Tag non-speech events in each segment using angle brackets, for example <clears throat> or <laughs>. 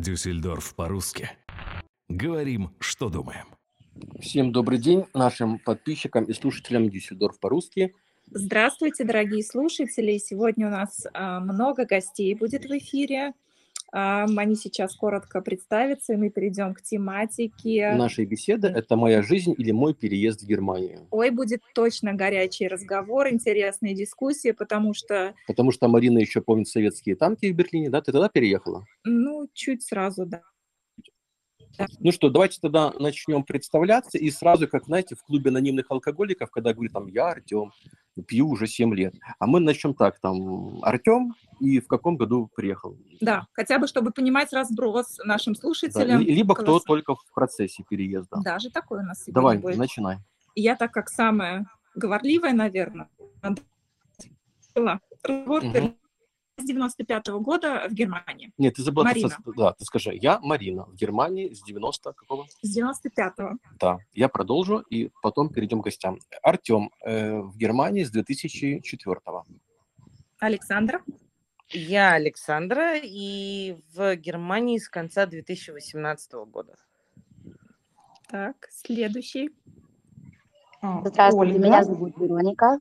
Дюссельдорф по-русски. Говорим, что думаем. Всем добрый день нашим подписчикам и слушателям Дюссельдорф по-русски. Здравствуйте, дорогие слушатели. Сегодня у нас а, много гостей будет в эфире. Они сейчас коротко представятся, и мы перейдем к тематике. Нашей беседы – это «Моя жизнь или мой переезд в Германию». Ой, будет точно горячий разговор, интересные дискуссии, потому что... Потому что Марина еще помнит советские танки в Берлине, да? Ты тогда переехала? Ну, чуть сразу, да. Ну что, давайте тогда начнем представляться. И сразу, как, знаете, в клубе анонимных алкоголиков, когда говорит там «я Артем, пью уже 7 лет». А мы начнем так, там, Артем, и в каком году приехал? Да, хотя бы, чтобы понимать разброс нашим слушателям. Да, либо кто только в процессе переезда. Даже такой у нас сегодня Давай, будет. начинай. Я так как самая говорливая, наверное, разговор Мгм. С 95 года в Германии. Нет, ты забыла, Марина. ты- да, ты скажи, я Марина, в Германии с 90 какого? С 95-го. Да, я продолжу, и потом перейдем к гостям. Артем э, в Германии с 2004 Александр. Я Александра и в Германии с конца 2018 года. Так, следующий. А, Здравствуйте, Ольга. меня зовут Вероника.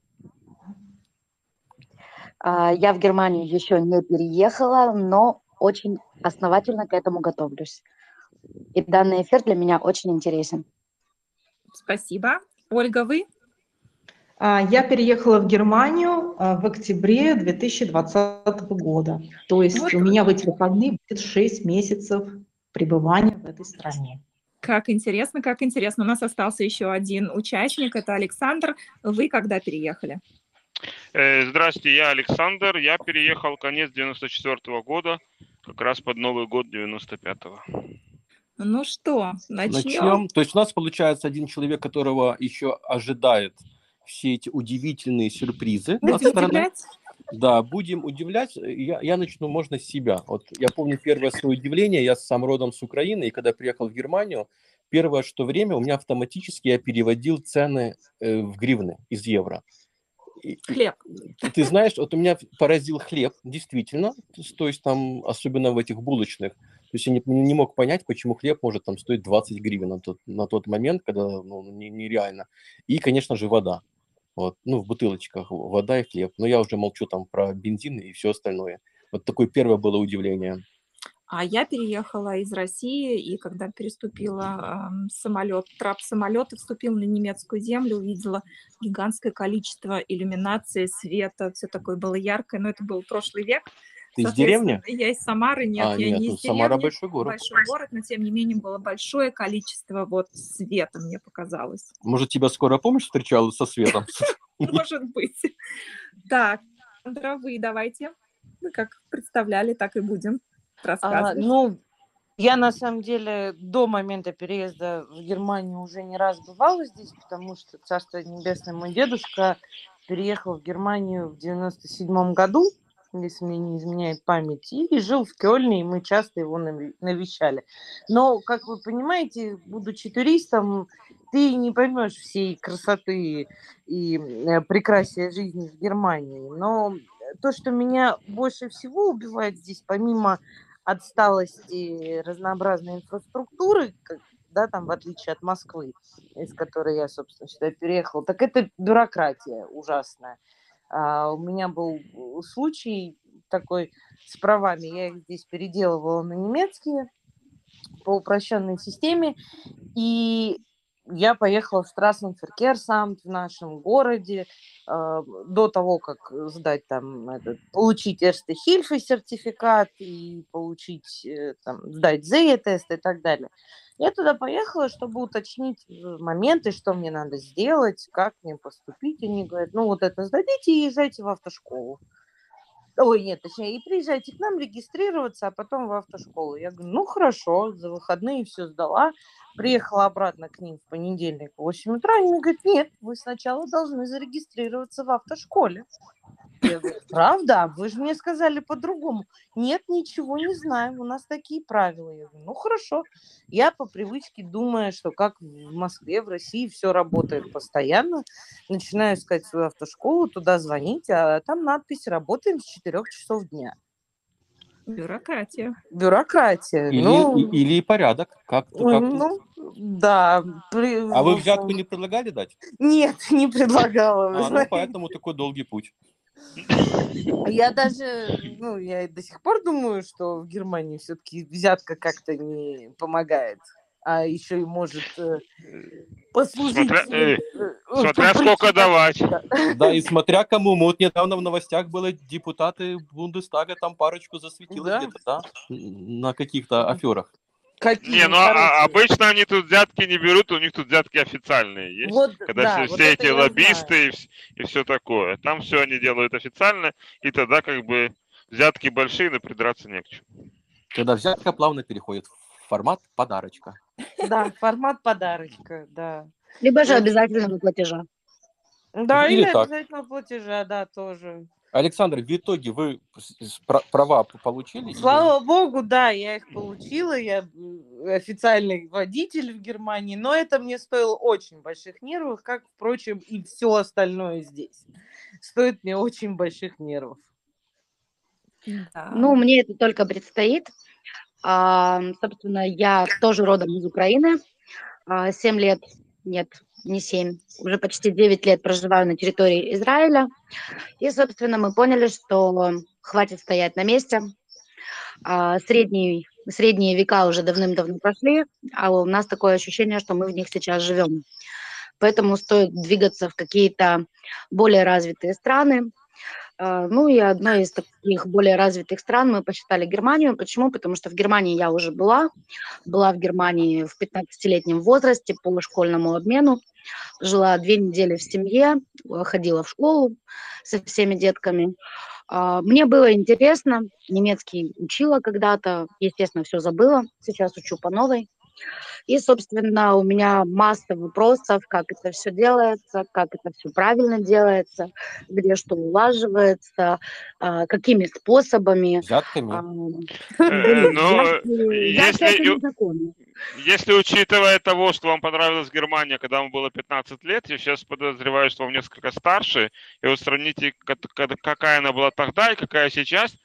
А, Я в Германию еще не переехала, но очень основательно к этому готовлюсь. И данный эфир для меня очень интересен. Спасибо. Ольга, вы? А, Я переехала в Германию а, в октябре 2020 года. То есть Вот у меня в эти выходные будет 6 месяцев пребывания в этой стране. Как интересно, как интересно. У нас остался еще один участник, это Александр. Вы когда переехали? Э, Здрасте, я Александр. Я переехал конец 94 года, как раз под Новый год 95-го. Ну что, начнем? Начнем. То есть у нас получается один человек, которого еще ожидает все эти удивительные сюрпризы. Будете стороны. удивлять? Да, будем удивлять. Я, я начну, можно, с себя. Вот я помню первое свое удивление. Я сам родом с Украины, и когда приехал в Германию, первое, что время у меня автоматически я переводил цены э, в гривны из евро. Хлеб. ты знаешь, вот у меня поразил хлеб, действительно, то есть- то есть там, особенно в этих булочных, то есть я не, не мог понять, почему хлеб может там стоить 20 гривен на тот, на тот момент, когда ну, не- нереально. И, конечно же, вода. Вот, ну, в бутылочках вода и хлеб. Но я уже молчу там про бензин и все остальное. Вот такое первое было удивление. А я переехала из России, и когда переступила эм, самолет, трап самолета, вступила на немецкую землю, увидела гигантское количество иллюминации, света, все такое было яркое, но это был прошлый век. Ты из деревни? Я из Самары, нет, а, я нет, не ну, из Самара деревни. большой город. Большой город, но тем не менее было большое количество вот света, мне показалось. Может, тебя скорая помощь встречала со светом? <laughs> Может быть. Так, Сандра, вы давайте. Мы как представляли, так и будем А, ну, я на самом деле до момента переезда в Германию уже не раз бывала здесь, потому что, царство небесное, мой дедушка переехал в Германию в 97 году, если мне не изменяет память, и жил в Кёльне, и мы часто его навещали. Но, как вы понимаете, будучи туристом, ты не поймешь всей красоты и э, прекрасия жизни в Германии. Но то, что меня больше всего убивает здесь, помимо отсталости разнообразной инфраструктуры, да, там, в отличие от Москвы, из которой я, собственно, сюда переехала, так это бюрократия ужасная. А, у меня был э, случай такой с правами, я их здесь переделывала на немецкие по упрощенной системе, и я поехала в Страссенферкерсамт в нашем городе э, до того, как сдать там этот, получить Эрсте Хильфе сертификат и получить э, там сдать ЗЕ-тест и так далее. Я туда поехала, чтобы уточнить моменты, что мне надо сделать, как мне поступить. Они говорят, ну вот это сдадите и езжайте в автошколу. Ой, нет, точнее, и приезжайте к нам регистрироваться, а потом в автошколу. Я говорю, ну хорошо, за выходные все сдала. Приехала обратно к ним в понедельник в 8 утра, они мне говорят, нет, вы сначала должны зарегистрироваться в автошколе. Я говорю, правда? Вы же мне сказали по-другому. Нет, ничего не знаю, у нас такие правила. Я говорю, ну хорошо. Я по привычке думаю, что как в Москве, в России все работает постоянно. Начинаю искать свою автошколу, туда звонить, а там надпись «Работаем с 4 часов дня». Бюрократия. Бюрократия. Или, ну, и- или порядок. Как, как... ну, да. при- А вы взятку не предлагали дать? Нет, не предлагала. А, ну поэтому такой долгий путь. Я даже, ну, я и до сих пор думаю, что в Германии все-таки взятка как-то не помогает, а еще и может э, послужить... Смотря- э, Смотря причиной- сколько давать. Да, и смотря кому. Мы Вот недавно в новостях было, депутаты Бундестага там парочку засветилось Да. где-то, да? На каких-то аферах. Какие Не, ну а- хорошие. обычно они тут взятки не берут, у них тут взятки официальные есть. Вот, Когда да, все, вот все эти лоббисты и, и все такое. Там все они делают официально, и тогда как бы взятки большие, но придраться не к чему. Когда взятка плавно переходит в формат подарочка. Да, формат подарочка, да. Либо же обязательного платежа. Да, Или или так. обязательно платежа, да, тоже. Александр, в итоге вы права получили? или- Слава богу, да, я их получила, я официальный водитель в Германии, но это мне стоило очень больших нервов, как, впрочем, и все остальное здесь. Стоит мне очень больших нервов. Да. Ну, мне это только предстоит. А, собственно, я тоже родом из Украины. А, Семь лет, нет, не семь, уже почти девять лет проживаю на территории Израиля. И, собственно, мы поняли, что хватит стоять на месте. А, Средний, средние века уже давным-давно прошли, а у нас такое ощущение, что мы в них сейчас живем. Поэтому стоит двигаться в какие-то более развитые страны, Ну и одной из таких более развитых стран мы посчитали Германию. Почему? Потому что в Германии я уже была. Была в Германии в 15-летнем возрасте по школьному обмену. Жила две недели в семье, ходила в школу со всеми детками. А, Мне было интересно. Немецкий учила когда-то. Естественно, все забыла. Сейчас учу по новой. И, собственно, у меня масса вопросов, как это все делается, как это все правильно делается, где что улаживается, а, какими способами. Взятками? А, Э, <laughs> ну, если. Если учитывая того, что вам понравилась Германия, когда вам было 15 лет, я сейчас подозреваю, что вам несколько старше, и вот сравните, ка- ка- какая она была тогда и какая сейчас,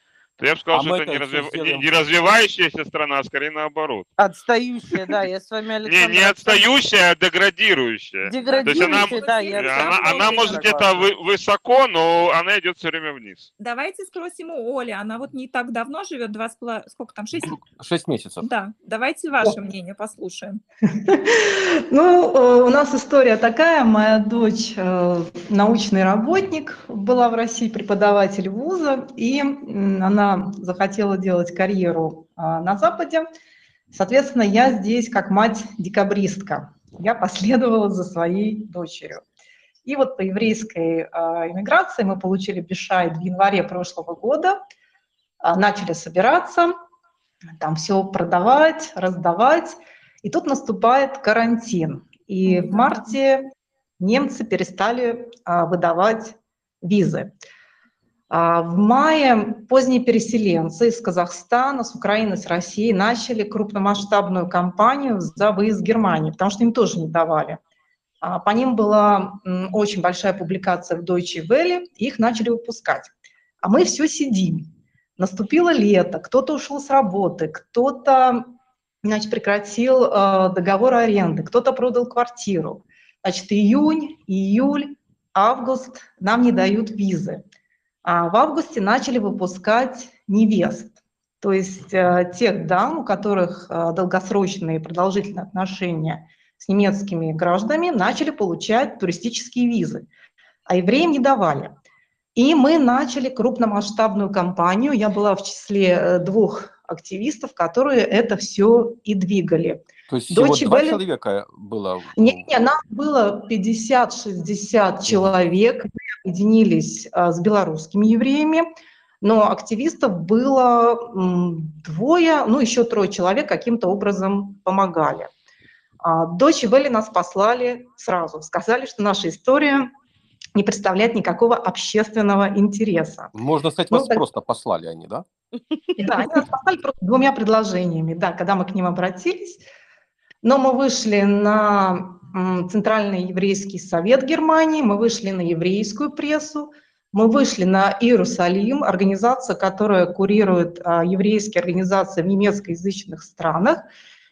то я бы сказал, А что это это не, развив- сделаем. не развивающаяся страна, а скорее наоборот. Отстающая, да, я с вами, Не, Александр. не отстающая, а деградирующая. Деградирующая, она- да, я Она, она может где-то высоко, но она идет все время вниз. Давайте спросим у Оли. Она вот не так давно живет, два с половиной, сколько там, шесть? Шесть месяцев. Да, давайте ваше мнение послушаем. <laughs> Ну, э, у нас история такая. Моя дочь э, научный работник, была в России преподаватель вуза, и м, она захотела делать карьеру а, на Западе. Соответственно, я здесь как мать-декабристка. Я последовала за своей дочерью. И вот по еврейской а, иммиграции мы получили Бишайд в январе прошлого года, а, начали собираться, там все продавать, раздавать. И тут наступает карантин. И в марте немцы перестали выдавать визы. А, в мае поздние переселенцы из Казахстана, с Украины, с России начали крупномасштабную кампанию за выезд в Германию, потому что им тоже не давали. А, По ним была очень большая публикация в Deutsche Welle, их начали выпускать. А мы все сидим. Наступило лето, кто-то ушел с работы, кто-то значит, прекратил э, договор аренды, кто-то продал квартиру. Значит, июнь, июль, август нам не дают визы. А в августе начали выпускать невест, то есть э, тех дам, у которых э, долгосрочные продолжительные отношения с немецкими гражданами, начали получать туристические визы, а евреям не давали. И мы начали крупномасштабную кампанию. Я была в числе э, двух активистов, которые это все и двигали. То есть всего Deutsche два Welle- человека было? Не, не, нас было 50-60 человек, мы объединились а, с белорусскими евреями, но активистов было двое, ну еще трое человек каким-то образом помогали. А, Дочь Вели нас послали сразу, сказали, что наша история не представляет никакого общественного интереса. Можно сказать, Ну, вас так- просто послали они, да? Да, они нас послали просто двумя предложениями, да, когда мы к ним обратились. Но мы вышли на Центральный еврейский совет Германии, мы вышли на еврейскую прессу, мы вышли на Иерусалим, организация, которая курирует а, еврейские организации в немецкоязычных странах.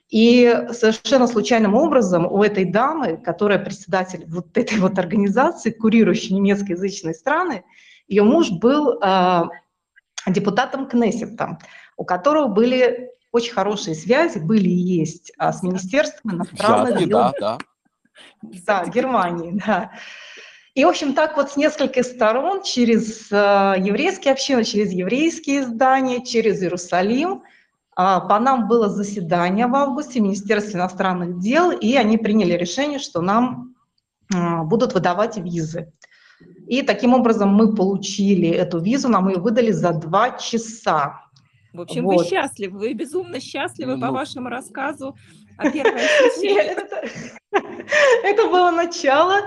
И совершенно случайным образом у этой дамы, которая председатель вот этой вот организации, курирующей немецкоязычные страны, ее муж был э, депутатом Кнессета, у которого были очень хорошие связи, были и есть а, с Министерством иностранных дел. Да, да. Да, Германии, <laughs> да. И, в общем, так вот с нескольких сторон, через э, еврейские общины, через еврейские издания, через Иерусалим, э, по нам было заседание в августе Министерства иностранных дел, и они приняли решение, что нам э, будут выдавать визы. И таким образом мы получили эту визу, нам ее выдали за два часа. В общем, вот. вы счастливы, вы безумно счастливы ну, по вашему рассказу о первой это, <laughs> это было начало.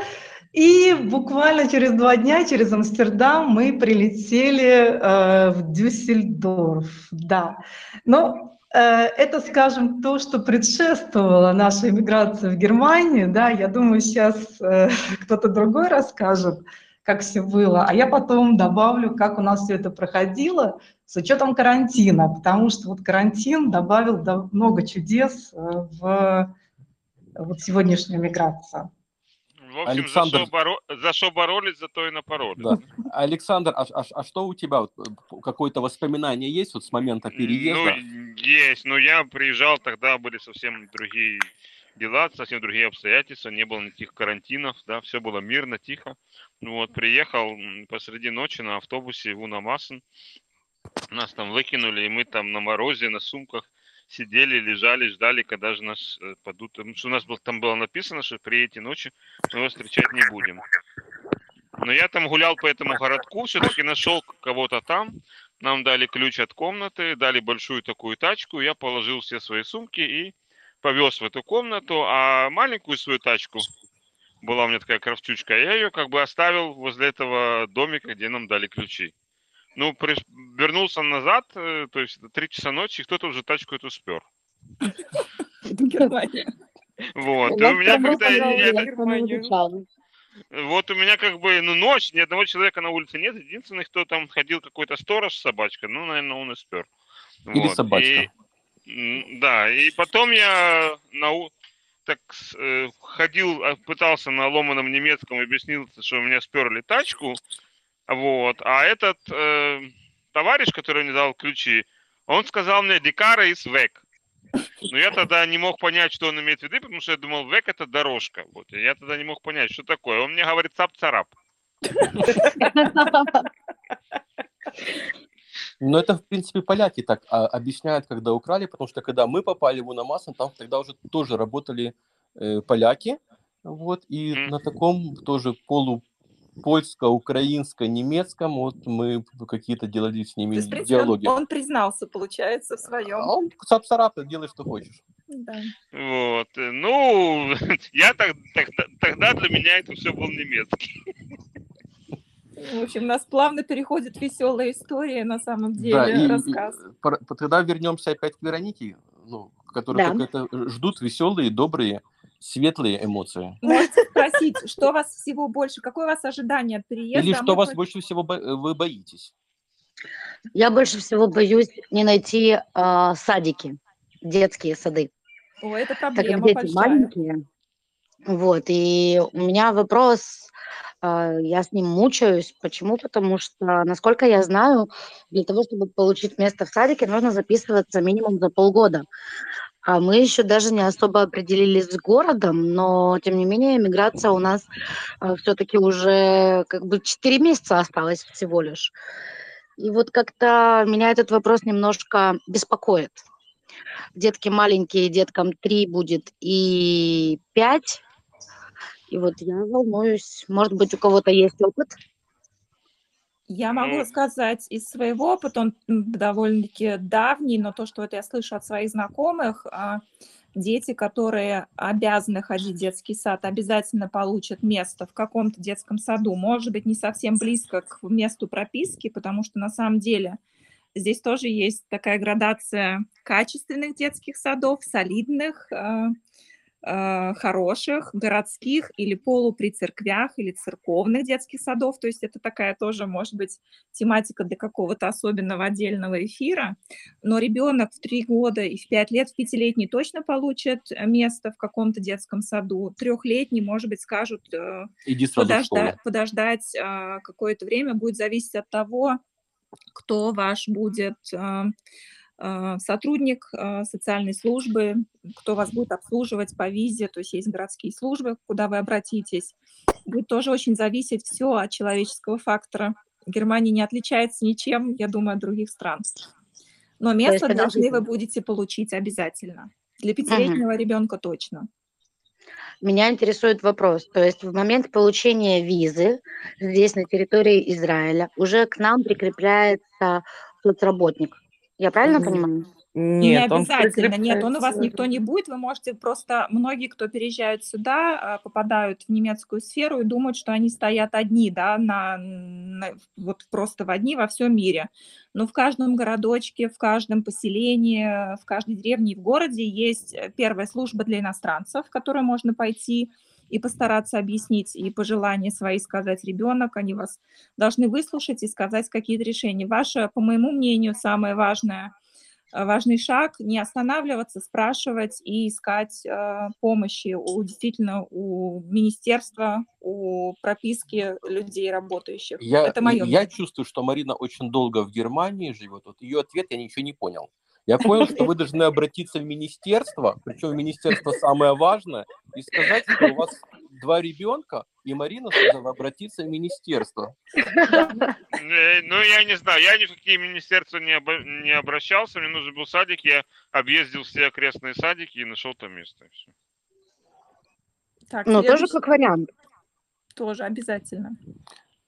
И буквально через два дня, через Амстердам, мы прилетели э, в Дюссельдорф. Да. Но э, это, скажем, то, что предшествовало нашей эмиграции в Германию. Да, я думаю, сейчас э, <laughs> кто-то другой расскажет, как все было. А я потом добавлю, как у нас все это проходило с учетом карантина, потому что вот карантин добавил много чудес э, в вот сегодняшнюю миграцию. В общем, Александр... за, что боро... за что боролись, за то и напоролись. Да. Александр, а, а, а что у тебя? Какое-то воспоминание есть вот с момента переезда? Ну, есть. Но я приезжал, тогда были совсем другие дела, совсем другие обстоятельства, не было никаких карантинов, да, все было мирно, тихо. Вот, приехал посреди ночи на автобусе в Унамасен, нас там выкинули, и мы там на морозе, на сумках сидели, лежали, ждали, когда же нас э, падут. У нас был, там было написано, что при эти ночи мы его встречать не будем. Но я там гулял по этому городку, все-таки нашел кого-то там. Нам дали ключ от комнаты, дали большую такую тачку. Я положил все свои сумки и повез в эту комнату. А маленькую свою тачку, была у меня такая кравчучка, я ее как бы оставил возле этого домика, где нам дали ключи. Ну, при... вернулся назад, э, то есть три часа ночи, и кто-то уже тачку эту спер. Вот. И у меня когда вот у меня как бы, ну, ночь, ни одного человека на улице нет. Единственный, кто там ходил, какой-то сторож с собачкой, ну, наверное, он и спер. Или вот. собачка. Да, и потом я на, так э, ходил, а, пытался на ломаном немецком объяснил, что у меня сперли тачку, вот. А этот э, товарищ, который мне дал ключи, он сказал мне «Дикара из век». Но я тогда не мог понять, что он имеет в виду, потому что я думал, век это дорожка. Вот. И я тогда не мог понять, что такое. Он мне говорит цап-царап. <laughs> <laughs> <laughs> Но это, в принципе, поляки так а, объясняют, когда украли, потому что когда мы попали в Унамасан, там тогда уже тоже работали э, поляки, вот, и на таком тоже полу польско-украинско-немецком, вот мы какие-то делали с ними То есть, диалоги. Он, он признался, получается, в своем. А он сапсарапа, делай, что хочешь. Да. Вот. Э, ну, <laughs> я так, так, тогда для меня это все был немецкий. <laughs> В общем, у нас плавно переходит веселая история, на самом деле, да, и, рассказ. И, тогда вернемся опять к Веронике, ну, которые да. это ждут веселые, добрые светлые эмоции. Можете спросить, что вас всего больше, какое у вас ожидание от переезда? Или что вас больше всего э, вы боитесь? Я больше всего боюсь не найти э, садики, детские сады. О, это проблема так как дети большая. маленькие. Вот, и у меня вопрос, э, я с ним мучаюсь. Почему? Потому что, насколько я знаю, для того, чтобы получить место в садике, нужно записываться минимум за полгода. А мы еще даже не особо определились с городом, но тем не менее миграция у нас э, все-таки уже как бы 4 месяца осталось всего лишь. И вот как-то меня этот вопрос немножко беспокоит. Детки маленькие, деткам 3 будет и 5. И вот я волнуюсь, может быть, у кого-то есть опыт? Я могу сказать из своего опыта, он довольно-таки давний, но то, что вот я слышу от своих знакомых, а, дети, которые обязаны ходить в детский сад, обязательно получат место в каком-то детском саду. Может быть, не совсем близко к месту прописки, потому что на самом деле здесь тоже есть такая градация качественных детских садов, солидных, а, хороших городских или полупри церквях или церковных детских садов. То есть это такая тоже, может быть, тематика для какого-то особенного отдельного эфира. Но ребенок в три года и в пять лет, в пятилетний точно получит место в каком-то детском саду. Трехлетний, может быть, скажут э, Иди подожда- подождать э, какое-то время. Будет зависеть от того, кто ваш будет э, э, сотрудник э, социальной службы, кто вас будет обслуживать по визе, то есть есть городские службы, куда вы обратитесь. Будет тоже очень зависеть все от человеческого фактора. Германия не отличается ничем, я думаю, от других стран. Но место должны подождите. вы будете получить обязательно. Для пятилетнего ребенка точно. Меня интересует вопрос. То есть в момент получения визы здесь, на территории Израиля, уже к нам прикрепляется соцработник. Я правильно понимаю? не Нет, он обязательно, нет, он у вас никто не будет, вы можете просто, многие, кто переезжают сюда, а, попадают в немецкую сферу и думают, что они стоят одни, да, на, на- вот просто в одни во всем мире. Но в каждом городочке, в каждом поселении, в каждой деревне и в городе есть э, первая служба для иностранцев, в которую можно пойти и постараться объяснить и пожелания свои сказать ребенок, они вас должны выслушать и сказать какие-то решения. Ваше, по моему мнению, самое важное э, важный шаг не останавливаться, спрашивать и искать э, помощи у действительно у министерства, у прописки людей работающих. Я, Это мое я чувствую, что Марина очень долго в Германии живет. Вот ее ответ я ничего не понял. Я понял, что вы должны обратиться в министерство, причем министерство самое важное, и сказать, что у вас два ребенка, и Марина сказала обратиться в министерство. Э, Ну, я не знаю, я ни в какие министерства не, обо- не обращался, мне нужен был садик, я объездил все окрестные садики и нашел там место. Так, Ну, тоже как вариант. тоже обязательно.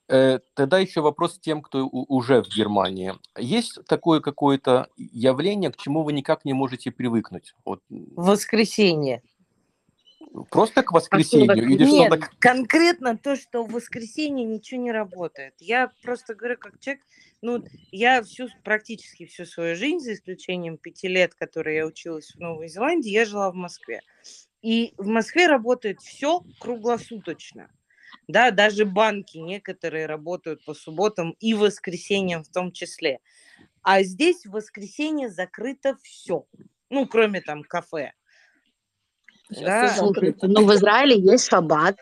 Э, Тогда еще вопрос тем, кто уже в Германии. Есть такое какое-то явление, к чему вы никак не можете привыкнуть? Вот, Воскресенье. Просто к воскресенью или Нет, что-то... конкретно то, что в воскресенье ничего не работает. Я просто говорю, как человек, ну, я всю, практически всю свою жизнь, за исключением пяти лет, которые я училась в Новой Зеландии, я жила в Москве. И в Москве работает все круглосуточно. Да, даже банки некоторые работают по субботам и воскресеньям в том числе. А здесь в воскресенье закрыто все. Ну, кроме там кафе. Да. Слушайте, ну в Израиле есть шаббат.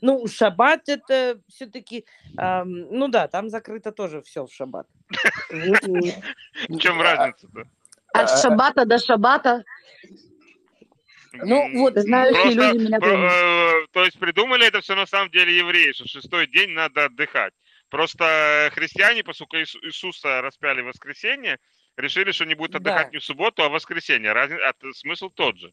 Ну, шаббат это все-таки, ну да, там закрыто тоже все в шаббат. В чем разница-то? От шаббата до шаббата. Ну, вот, Знающие люди меня э, то есть придумали это все на самом деле евреи, что в шестой день надо отдыхать. Просто христиане, поскольку Иису- Иисуса распяли в воскресенье, решили, что не будут Да. отдыхать не в субботу, а в воскресенье. Разни- а смысл тот же.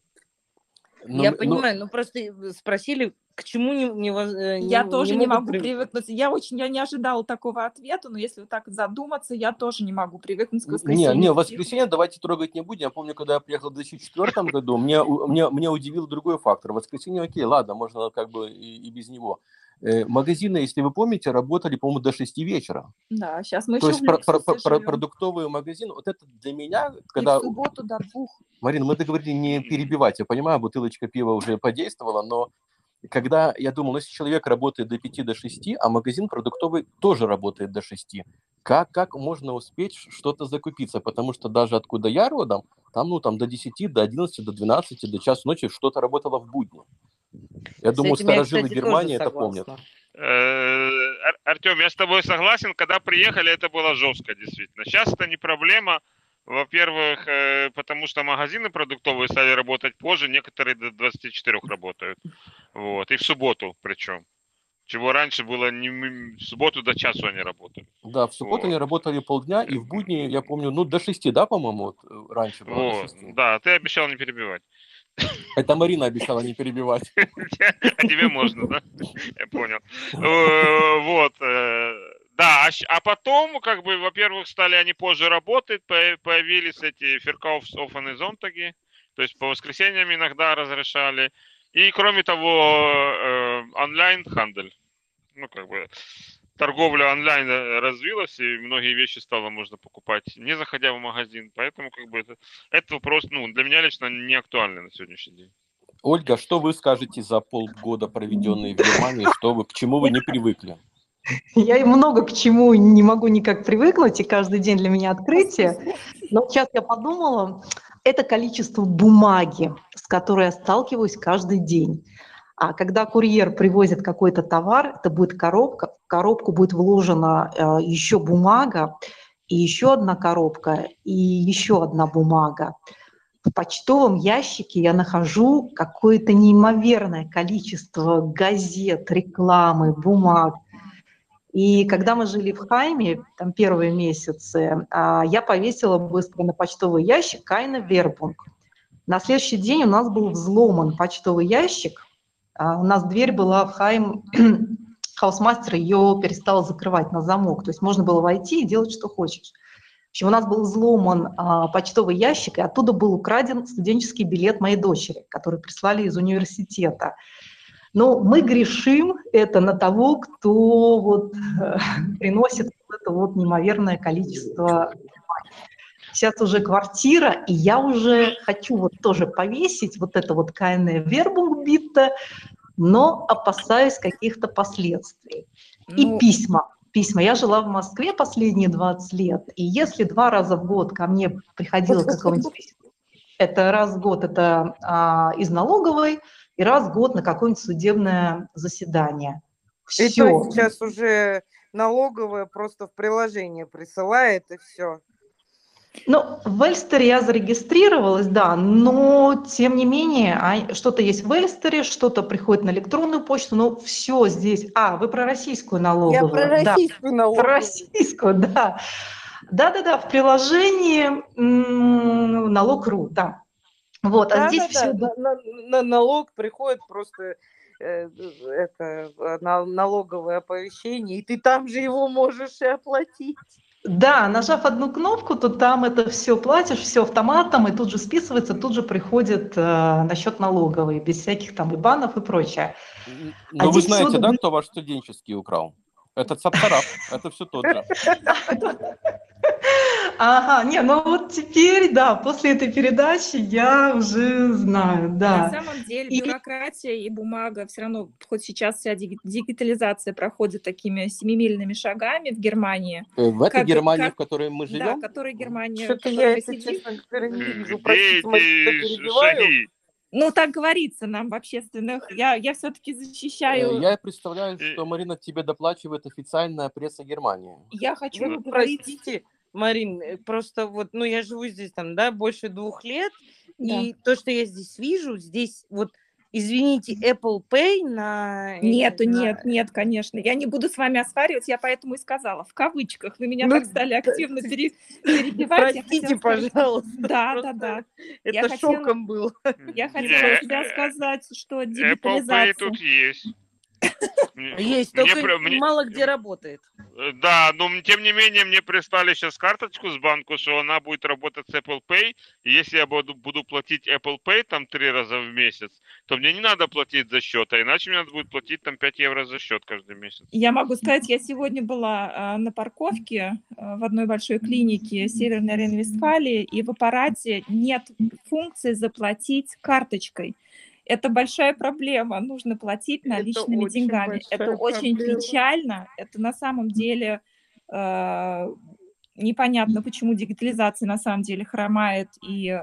Ну, я ну, понимаю, ну просто э, спросили, к чему не, не, э, не- Я тоже не, могу привыкнуть. Я очень, я не ожидала такого ответа, но если вот так задуматься, я тоже не могу привыкнуть к Не, воскресенью. не, воскресенье давайте трогать не будем. Я помню, когда я приехал в 2004 году, мне, у- мне, мне удивил другой фактор. Воскресенье, окей, ладно, можно как бы и, и без него. Э, Магазины, если вы помните, работали, по-моему, до 6 вечера. Да, сейчас мы То еще есть про- про- про- живем. продуктовые магазины, вот это для меня, И когда... в субботу до двух. Марина, мы договорились не перебивать. Я понимаю, бутылочка пива уже подействовала, но когда я думал, если человек работает до 5 до 6, а магазин продуктовый тоже работает до 6, как, как можно успеть что-то закупиться? Потому что даже откуда я родом, там, ну, там до 10, до 11, до 12, до часу ночи что-то работало в будни. Я С думаю, я, старожилы кстати, Германии это помнят. согласна. Артем, я с тобой согласен, когда приехали, это было жестко, действительно. Сейчас это не проблема. Во-первых, э, потому что магазины продуктовые стали работать позже, некоторые до 24 работают. Вот. И в субботу причем. Чего раньше было не в субботу до часу они работали. Да, в субботу Вот. они работали полдня, и в будни, я помню, ну, до 6, да, по-моему, вот, э, раньше было до Вот. 6. Да, ты обещал не перебивать. Это Марина обещала не перебивать. <laughs> А тебе можно, да? Я понял. Э, Вот. э, Да, а а потом, как бы, во-первых, стали они позже работать, по- появились эти феркауфс offene Sonntagi, то есть по воскресеньям иногда разрешали. И, кроме того, э, онлайн-хандель. Ну, как бы, торговля онлайн э, развилась, и многие вещи стало можно покупать, не заходя в магазин. Поэтому, как бы, это, этот вопрос, ну, для меня лично не актуальный на сегодняшний день. Ольга, что вы скажете за полгода, проведенные в Германии, что вы, к чему вы не привыкли? Я много к чему не могу никак привыкнуть, и каждый день для меня открытие. Но сейчас я подумала, это количество бумаги, с которой я сталкиваюсь каждый день. А когда курьер привозит какой-то товар, это будет коробка, в коробку будет вложена э, еще бумага, и еще одна коробка, и еще одна бумага. В почтовом ящике я нахожу какое-то неимоверное количество газет, рекламы, бумаг. И когда мы жили в Хайме, там первые месяцы, а, я повесила быстро на почтовый ящик Кайна Вербунг. На следующий день у нас был взломан почтовый ящик. А, у нас дверь была в Heim, <clears throat> Hausmeister ее перестал закрывать на замок. То есть можно было войти и делать, что хочешь. В общем, у нас был взломан а, почтовый ящик, и оттуда был украден студенческий билет моей дочери, который прислали из университета. Но мы грешим это на того, кто вот, э, <laughs> приносит это вот неимоверное количество Сейчас уже квартира, и я уже хочу вот тоже повесить вот это вот кайное вербунг битта, но опасаюсь каких-то последствий. Ну... И письма. Письма. Я жила в Москве последние 20 лет, и если два раза в год ко мне приходило <laughs> какое-нибудь письмо, это раз в год это а, из налоговой, и раз в год на какое-нибудь судебное заседание. Все. И то сейчас уже налоговая просто в приложение присылает, и все. Ну, в Эльстере я зарегистрировалась, да, но тем не менее, а, что-то есть в Эльстере, что-то приходит на электронную почту, но все здесь. А, вы про российскую налоговую. Я про российскую да, налоговую. Про российскую, <laughs> да. Да-да-да, в приложении налог.ру, да. Вот, а да, а здесь да, все... Да. На, на налог приходит просто э, это на, налоговое оповещение, и ты там же его можешь и оплатить. Да, нажав одну кнопку, то там это все платишь, все автоматом, и тут же списывается, тут же приходит э, на счет налоговый, без всяких там ибанов и прочее. Ну, а вы знаете, все... да, кто ваш студенческий украл? Это Цапсараб, это все тот же. <laughs> Ага, не, ну вот теперь, да, после этой передачи я уже знаю, да. На самом деле бюрократия и бумага все равно, хоть сейчас вся дигитализация проходит такими семимильными шагами в Германии. Э, в этой как, Германии, как... в которой мы живем? Да, которой Германия. Что-то я это, честно говоря, не вижу. Простите, перебиваю. Ну, так говорится нам в общественных. Я, я все-таки защищаю... Э, я представляю, что, Марина, тебе доплачивает официальная пресса Германии. Я хочу ну, говорить... Простите, Марин, э, просто вот, ну, я живу здесь там, да, больше двух лет, да. и то, что я здесь вижу, здесь вот извините, Apple Pay на... Нет, на... нет, нет, конечно. Я не буду с вами оспаривать, я поэтому и сказала, в кавычках. Вы меня ну, так стали активно пере... <laughs> перебивать. Простите, пожалуйста. Да, да, да. Это я шоком хотела... был. Я хотела тебя сказать, что дигитализация... Apple Pay тут есть. <laughs> Есть, только мне, мало где работает. Э, да, но тем не менее мне прислали сейчас карточку с банку, что она будет работать с Apple Pay. И если я буду, буду платить Apple Pay там три раза в месяц, то мне не надо платить за счет, а иначе мне надо будет платить там 5 евро за счет каждый месяц. Я могу сказать, я сегодня была э, на парковке э, в одной большой клинике Северной Рейн-Вестфалии, и в аппарате нет функции заплатить карточкой. Это большая проблема. Нужно платить наличными это деньгами. Это проблема. очень печально. Это на самом деле э, непонятно, почему дигитализация на самом деле хромает и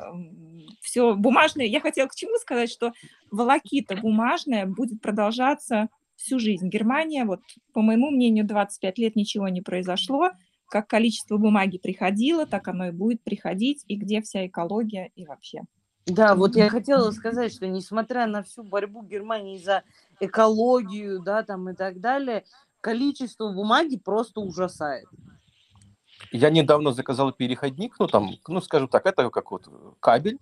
все бумажное. Я хотела к чему сказать, что волокита бумажная будет продолжаться всю жизнь. Германия, вот по моему мнению, 25 лет ничего не произошло. Как количество бумаги приходило, так оно и будет приходить, и где вся экология и вообще. Да, вот я хотела сказать, что несмотря на всю борьбу Германии за экологию, да, там и так далее, количество бумаги просто ужасает. Я недавно заказал переходник, ну там, ну скажем так, это как вот кабель,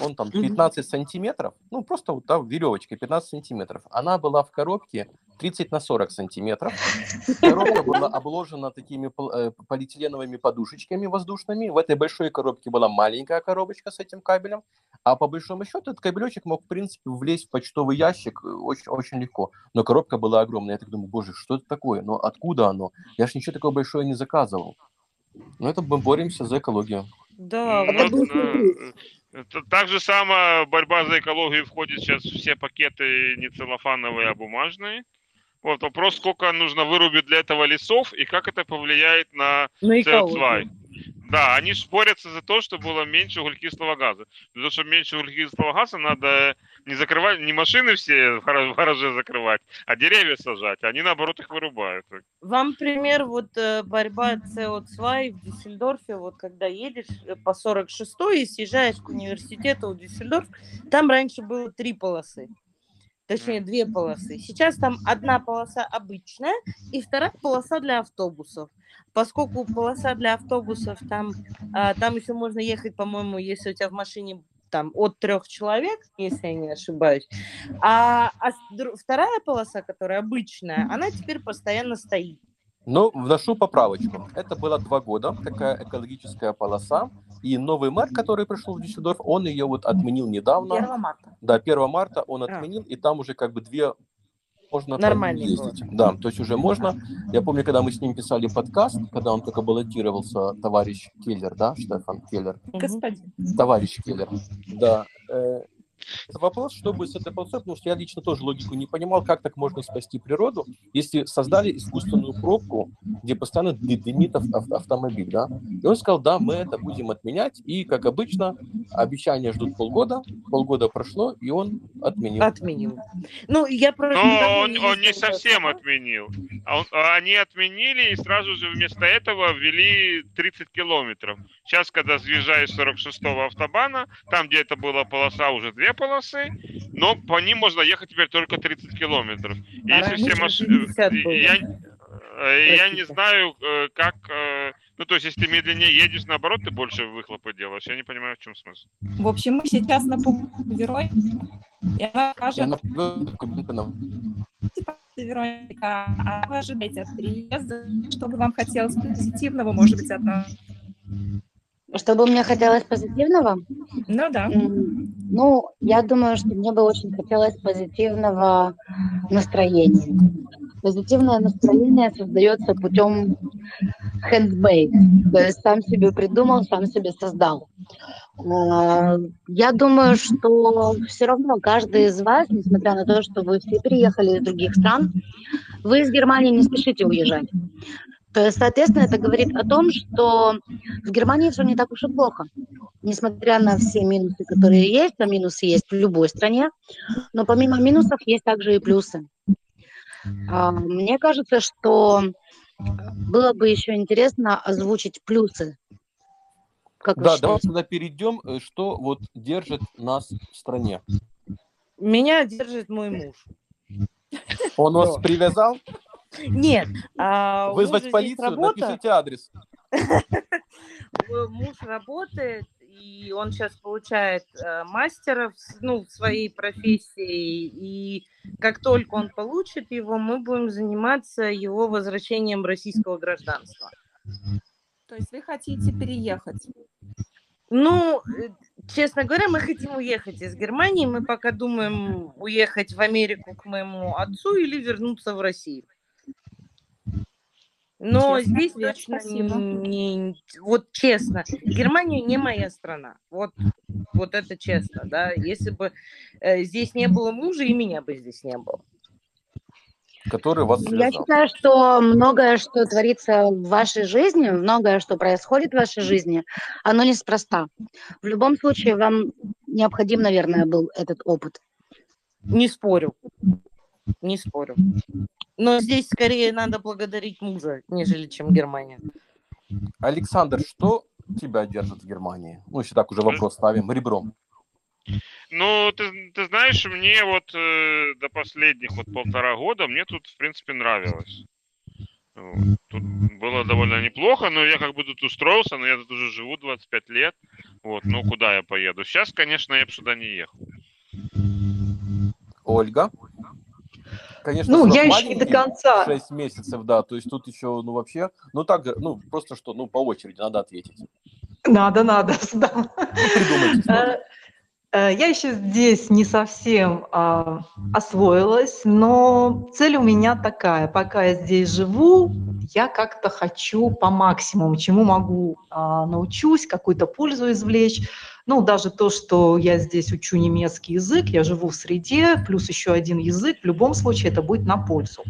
он там 15 сантиметров, ну просто вот там веревочка 15 сантиметров. Она была в коробке 30 на 40 сантиметров. <laughs> Коробка была обложена такими э, полиэтиленовыми подушечками воздушными. В этой большой коробке была маленькая коробочка с этим кабелем. А по большому счету этот кабелечек мог, в принципе, влезть в почтовый ящик э, очень, очень легко. Но коробка была огромная. Я так думаю, боже, что это такое? Но откуда оно? Я же ничего такого большое не заказывал. Но это мы боремся за экологию. Да, ну, Это так же самое борьба за экологию входит сейчас все пакеты не целлофановые, а бумажные. Вот вопрос, сколько нужно вырубить для этого лесов и как это повлияет на, На CO2. экологию. Да, они ж борются за то, чтобы было меньше углекислого газа. Для того, чтобы меньше углекислого газа, надо не закрывать, не машины все в гара- в гараже закрывать, а деревья сажать. Они, наоборот, их вырубают. Вам пример вот э, борьба CO2 в Дюссельдорфе, вот когда едешь э, по 46 и съезжаешь к университету в Дюссельдорф, там раньше было три полосы, точнее две полосы. Сейчас там одна полоса обычная и вторая полоса для автобусов. Поскольку полоса для автобусов там, а, там еще можно ехать, по-моему, если у тебя в машине там от трех человек, если я не ошибаюсь. А, а вторая полоса, которая обычная, она теперь постоянно стоит. Ну, вношу поправочку. Это было два года, такая экологическая полоса. И новый мэр, который пришел в Дюссельдорф, он ее вот отменил недавно. 1 марта. Да, 1 марта он А. отменил, и там уже как бы две можно Нормально ним ездить. Да, то есть уже можно. Я помню, когда мы с ним писали подкаст, когда он только баллотировался, товарищ Келлер, да, Штефан Келлер. Господин. товарищ Келлер, да. Вопрос, что будет с этой полосой, потому что я лично тоже логику не понимал, как так можно спасти природу, если создали искусственную пробку, где постоянно ды- дымит ав- ав- автомобиль, да. И он сказал, да, мы это будем отменять, и, как обычно, обещания ждут полгода, полгода прошло, и он отменил. Отменил. Ну, я просто... Но он, он не совсем отменил. А он- а они отменили и сразу же вместо этого ввели 30 километров. Сейчас, когда съезжаешь с 46-го автобана, там, где это была полоса, уже две полосы, но по ним можно ехать теперь только 30 километров. А если все машины... 50 было. Я, э, я не знаю, э, как... э, Ну, то есть, если ты медленнее едешь, наоборот, ты больше выхлопа делаешь. Я не понимаю, в чем смысл. В общем, мы сейчас на и она Я скажет, на- Вероника, а вы ожидаете от переезда, что бы вам хотелось позитивного, может быть, от нас? Что бы мне хотелось позитивного? Ну да. Ну, я думаю, что мне бы очень хотелось позитивного настроения. Позитивное настроение создается путем handmade, то есть сам себе придумал, сам себе создал. А, Я думаю, что все равно каждый из вас, несмотря на то, что вы все переехали из других стран, вы из Германии не спешите уезжать. Есть, соответственно, это говорит о том, что в Германии все не так уж и плохо несмотря на все минусы, которые есть, а минусы есть в любой стране, но помимо минусов есть также и плюсы. А, Мне кажется, что было бы еще интересно озвучить плюсы. Как Да, давайте тогда перейдем, э, что вот держит нас в стране. Меня держит мой муж. Он вас привязал? Нет, а, Вызвать полицию? работа, Напишите адрес. <laughs> муж работает, и он сейчас получает э, мастера ну, в своей профессии, и как только он получит его, мы будем заниматься его возвращением российского гражданства. То есть вы хотите переехать? Ну, э, честно говоря, мы хотим уехать из Германии. Мы пока думаем уехать в Америку к моему отцу или вернуться в Россию. Но Интересный здесь точно спасибо. не, не- вот честно, Германия не моя страна. Вот, вот это честно, да. Если бы э, здесь не было мужа, и меня бы здесь не было. который вас Я связал. считаю, что многое, что творится в вашей жизни, многое, что происходит в вашей жизни, оно неспроста. В любом случае, вам необходим, наверное, был этот опыт. Не спорю. Не спорю. Но здесь скорее надо благодарить мужа, нежели чем Германия. Александр, что тебя держит в Германии? Ну, если так уже вопрос ставим, ребром. Ну, ты, ты знаешь, мне вот э, до последних вот полтора года мне тут, в принципе, нравилось. Вот. Тут было довольно неплохо, но я как бы тут устроился, но я тут уже живу 25 лет. Вот, ну куда я поеду? Сейчас, конечно, я бы сюда не ехал. Ольга? Конечно, Ну, я еще не до конца. 6 месяцев, да, то есть тут еще, ну, вообще, ну, так, ну, просто что, ну, по очереди надо ответить. Надо, надо, <laughs> да. Ну, придумайте. Э, э, Я еще здесь не совсем а, освоилась, но цель у меня такая. Пока я здесь живу, я как-то хочу по максимуму, чему могу а, научусь, какую-то пользу извлечь. Ну, даже то, что я здесь учу немецкий язык, я живу в среде, плюс еще один язык, в любом случае это будет на пользу.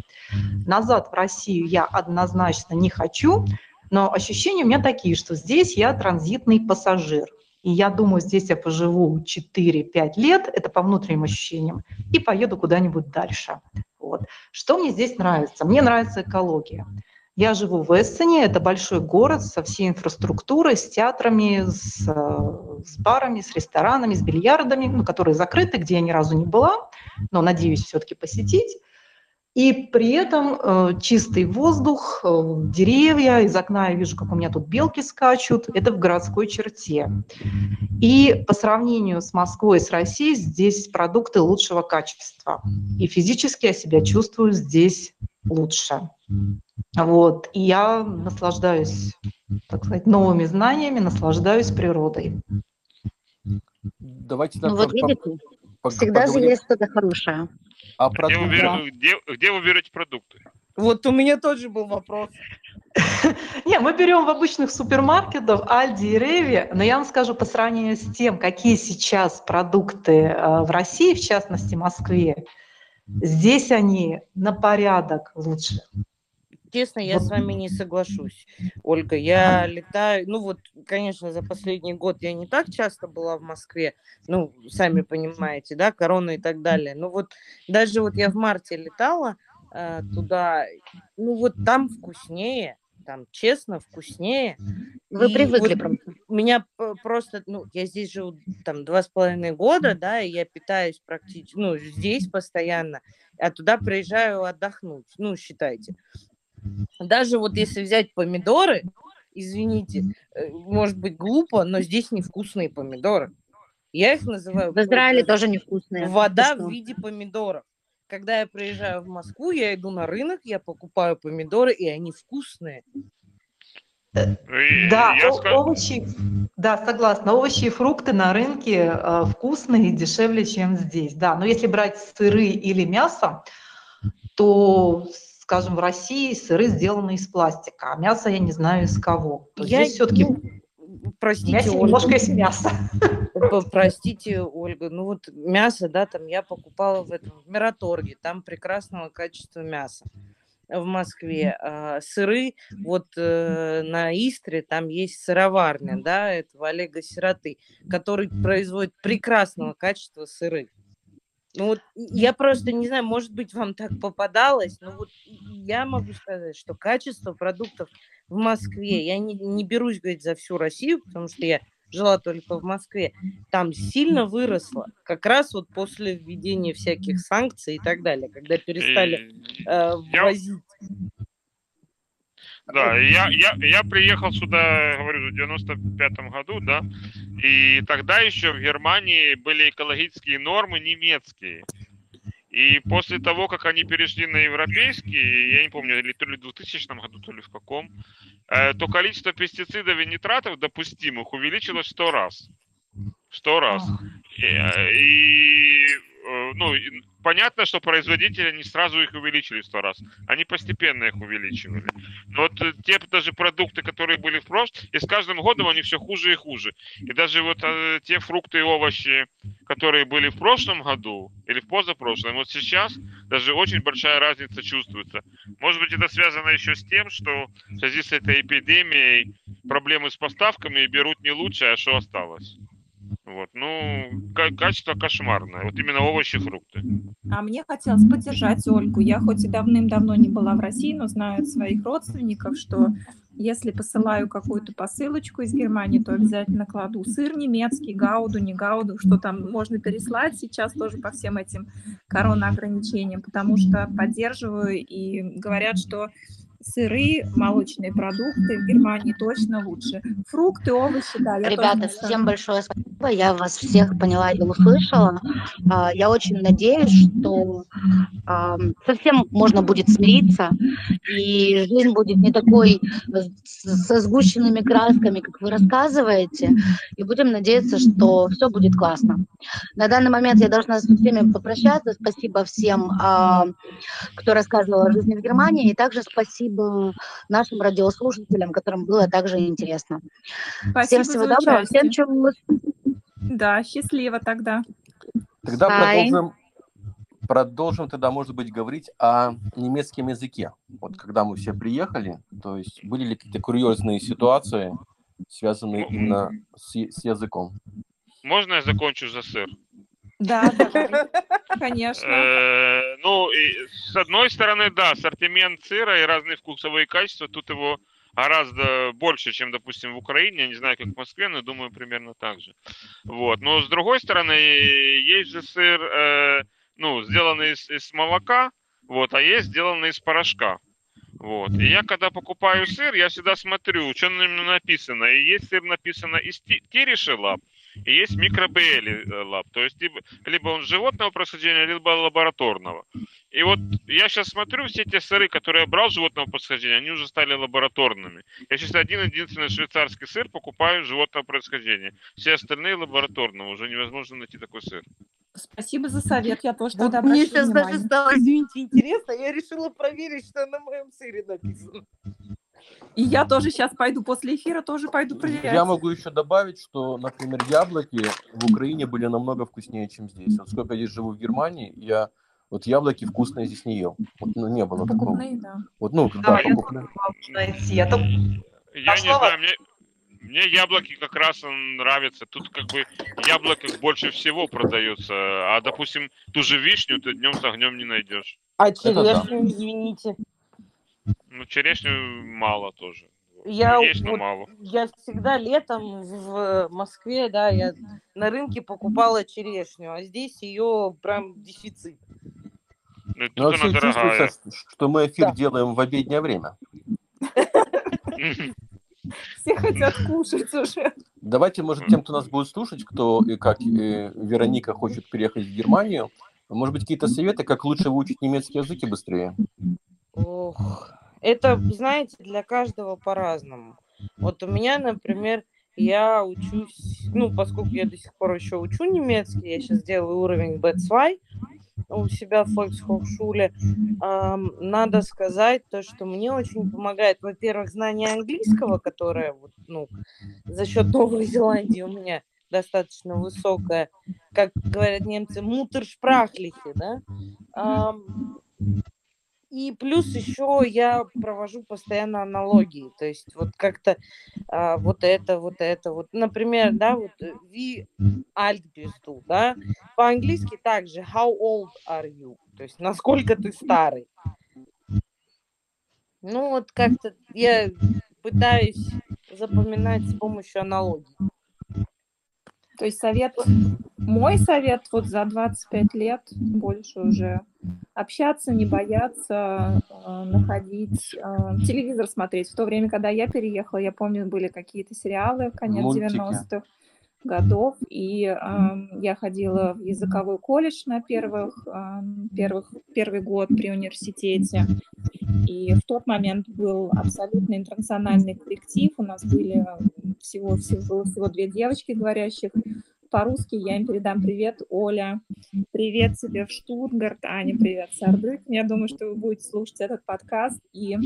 Назад в Россию я однозначно не хочу, но ощущения у меня такие, что здесь я транзитный пассажир. И я думаю, здесь я поживу 4-5 лет, это по внутренним ощущениям, и поеду куда-нибудь дальше. Вот. Что мне здесь нравится? Мне нравится экология. Я живу в Эссене, это большой город со всей инфраструктурой, с театрами, с, э, с барами, с ресторанами, с бильярдами, ну, которые закрыты, где я ни разу не была, но надеюсь все-таки посетить. И при этом э, чистый воздух, э, деревья, из окна я вижу, как у меня тут белки скачут, это в городской черте. И по сравнению с Москвой, с Россией, здесь продукты лучшего качества. И физически я себя чувствую здесь лучше. Вот. И я наслаждаюсь, так сказать, новыми знаниями, наслаждаюсь природой. Давайте ну, вот видите, всегда же есть что-то хорошее. А где, вы берете, где, где вы берете продукты? Вот у меня тоже был вопрос. <laughs> Не, мы берем в обычных супермаркетах Альди и Реви, но я вам скажу по сравнению с тем, какие сейчас продукты э, в России, в частности в Москве, здесь они на порядок лучше. Честно, я с вами не соглашусь, Ольга. Я летаю, ну вот, конечно, за последний год я не так часто была в Москве, ну, сами понимаете, да, корона и так далее. Ну вот, даже вот я в марте летала э, туда, ну вот там вкуснее, там честно вкуснее. Вы и привыкли вот. Меня просто, ну, я здесь живу там два с половиной года, да, и я питаюсь практически, ну, здесь постоянно, а туда приезжаю отдохнуть, ну, считайте. Даже вот если взять помидоры, извините, э, может быть глупо, но здесь невкусные помидоры. Я их называю... В Израиле тоже невкусные. Вода в виде помидоров. Когда я приезжаю в Москву, я иду на рынок, я покупаю помидоры, и они вкусные. Э, да, я о- овощи, да, согласна. Овощи и фрукты на рынке э, вкусные и дешевле, чем здесь. Да, но если брать сыры или мясо, то скажем, в России сыры сделаны из пластика, а мясо я не знаю из кого. То я, здесь все-таки ну, простите, мясо, Ольга. немножко есть мясо. Простите, Ольга, ну вот мясо, да, там я покупала в этом в Мираторге, там прекрасного качества мяса в Москве. А, сыры, вот э, на Истре там есть сыроварня, да, этого Олега Сироты, который производит прекрасного качества сыры. Ну вот я просто не знаю, может быть, вам так попадалось, но вот я могу сказать, что качество продуктов в Москве, я не, не берусь говорить за всю Россию, потому что я жила только в Москве, там сильно выросло, как раз вот после введения всяких санкций и так далее, когда перестали э, ввозить. Да, я, я, я приехал сюда, говорю, в 95 году, да, и тогда еще в Германии были экологические нормы немецкие. И после того, как они перешли на европейские, я не помню, или то ли в 2000 году, то ли в каком, э, то количество пестицидов и нитратов допустимых увеличилось сто раз. Сто раз. И, э, и э, ну, понятно, что производители не сразу их увеличили сто раз. Они постепенно их увеличивали. Но вот те даже продукты, которые были в прошлом, и с каждым годом они все хуже и хуже. И даже вот те фрукты и овощи, которые были в прошлом году или в позапрошлом, вот сейчас даже очень большая разница чувствуется. Может быть, это связано еще с тем, что в связи с этой эпидемией проблемы с поставками берут не лучшее, а что осталось. Вот, ну, качество кошмарное. Вот именно овощи, фрукты. А мне хотелось поддержать Ольгу. Я хоть и давным-давно не была в России, но знаю от своих родственников, что если посылаю какую-то посылочку из Германии, то обязательно кладу сыр немецкий, гауду, не гауду, что там можно переслать сейчас тоже по всем этим коронаограничениям, потому что поддерживаю и говорят, что сыры, молочные продукты в Германии точно лучше. Фрукты, овощи, да. Я Ребята, всем большое спасибо. Я вас всех поняла и услышала. А, я очень надеюсь, что совсем можно будет смириться, и жизнь будет не такой со сгущенными красками, как вы рассказываете, и будем надеяться, что все будет классно. На данный момент я должна со всеми попрощаться. Спасибо всем, а, кто рассказывал о жизни в Германии, и также спасибо спасибо нашим радиослушателям, которым было также интересно. Спасибо всем всего доброго, всем чего Да, счастливо тогда. Тогда Ай. продолжим, продолжим тогда, может быть, говорить о немецком языке. Вот когда мы все приехали, то есть были ли какие-то курьезные ситуации, связанные именно с, с языком? Можно я закончу за сыр? Да. <laughs> Конечно. Э, Ну, с одной стороны, да, ассортимент сыра и разные вкусовые качества, тут его гораздо больше, чем, допустим, в Украине. Я не знаю, как в Москве, но думаю, примерно так же. Вот. Но с другой стороны, есть же сыр, э, ну, сделанный из, из молока, вот, а есть сделанный из порошка. Вот. И я, когда покупаю сыр, я всегда смотрю, что на нем написано. И есть сыр написано из ти- тириши лап, и есть микробиэли лап. То есть либо, либо он животного происхождения, либо лабораторного. И вот я сейчас смотрю, все те сыры, которые я брал животного происхождения, они уже стали лабораторными. Я сейчас один единственный швейцарский сыр покупаю животного происхождения. Все остальные лабораторного. Уже невозможно найти такой сыр. Спасибо за совет, я тоже Вот тогда мне сейчас даже внимание. стало, извините, интересно, я решила проверить, что на моем сыре написано. И я тоже сейчас пойду после эфира, тоже пойду проверять. Я могу еще добавить, что, например, яблоки в Украине были намного вкуснее, чем здесь. Вот сколько я здесь живу в Германии, я вот яблоки вкусные здесь не ел. Вот, ну, не было такого. Покупные, да. Вот, ну, Да, да, я покупные. найти. Я только Я не знаю, мне, мне яблоки как раз нравятся. Тут как бы яблоко больше всего продается. А, допустим, ту же вишню ты днем с огнем не найдешь. А да. черешню, извините. Ну, черешню мало тоже. Я Ну, есть, вот- мало. Я всегда летом в Москве, да, я на рынке покупала черешню, а здесь ее прям дефицит. Ну, тут вообще дорогая. чувствуется, что мы эфир Да. делаем в обеднее время. Все хотят кушать уже. Давайте, может, тем, кто нас будет слушать, кто, и как Вероника, хочет переехать в Германию, может быть, какие-то советы, как лучше выучить немецкий язык и быстрее? Ох, это, знаете, для каждого по-разному. Вот у меня, например, я учусь, ну, поскольку я до сих пор еще учу немецкий, я сейчас делаю уровень B2 у себя в Volkshochschule, ам, надо сказать то, что мне очень помогает, во-первых, знание английского, которое, вот, ну, за счет Новой Зеландии у меня достаточно высокое, как говорят немцы, мутершпрахлихи, да, Ам, и плюс еще я провожу постоянно аналогии, то есть вот как-то а, вот это, вот это, вот, например, да, вот wie alt du, да, по-английски также how old are you, то есть насколько ты старый. Ну вот как-то я пытаюсь запоминать с помощью аналогий. То есть совет, мой совет вот за 25 лет, больше уже, общаться, не бояться, э, находить, э, телевизор смотреть. В то время, когда я переехала, я помню, были какие-то сериалы, конец Мультики. 90-х годов, и эм, я ходила в языковой колледж на первых, эм, первых, первый год при университете, и в тот момент был абсолютно интернациональный коллектив. У нас были всего, всего, всего две девочки, говорящих по-русски. Я им передам привет, Оля. Привет тебе в Штутгарт. Аня, привет, Сардык. Я думаю, что вы будете слушать этот подкаст. И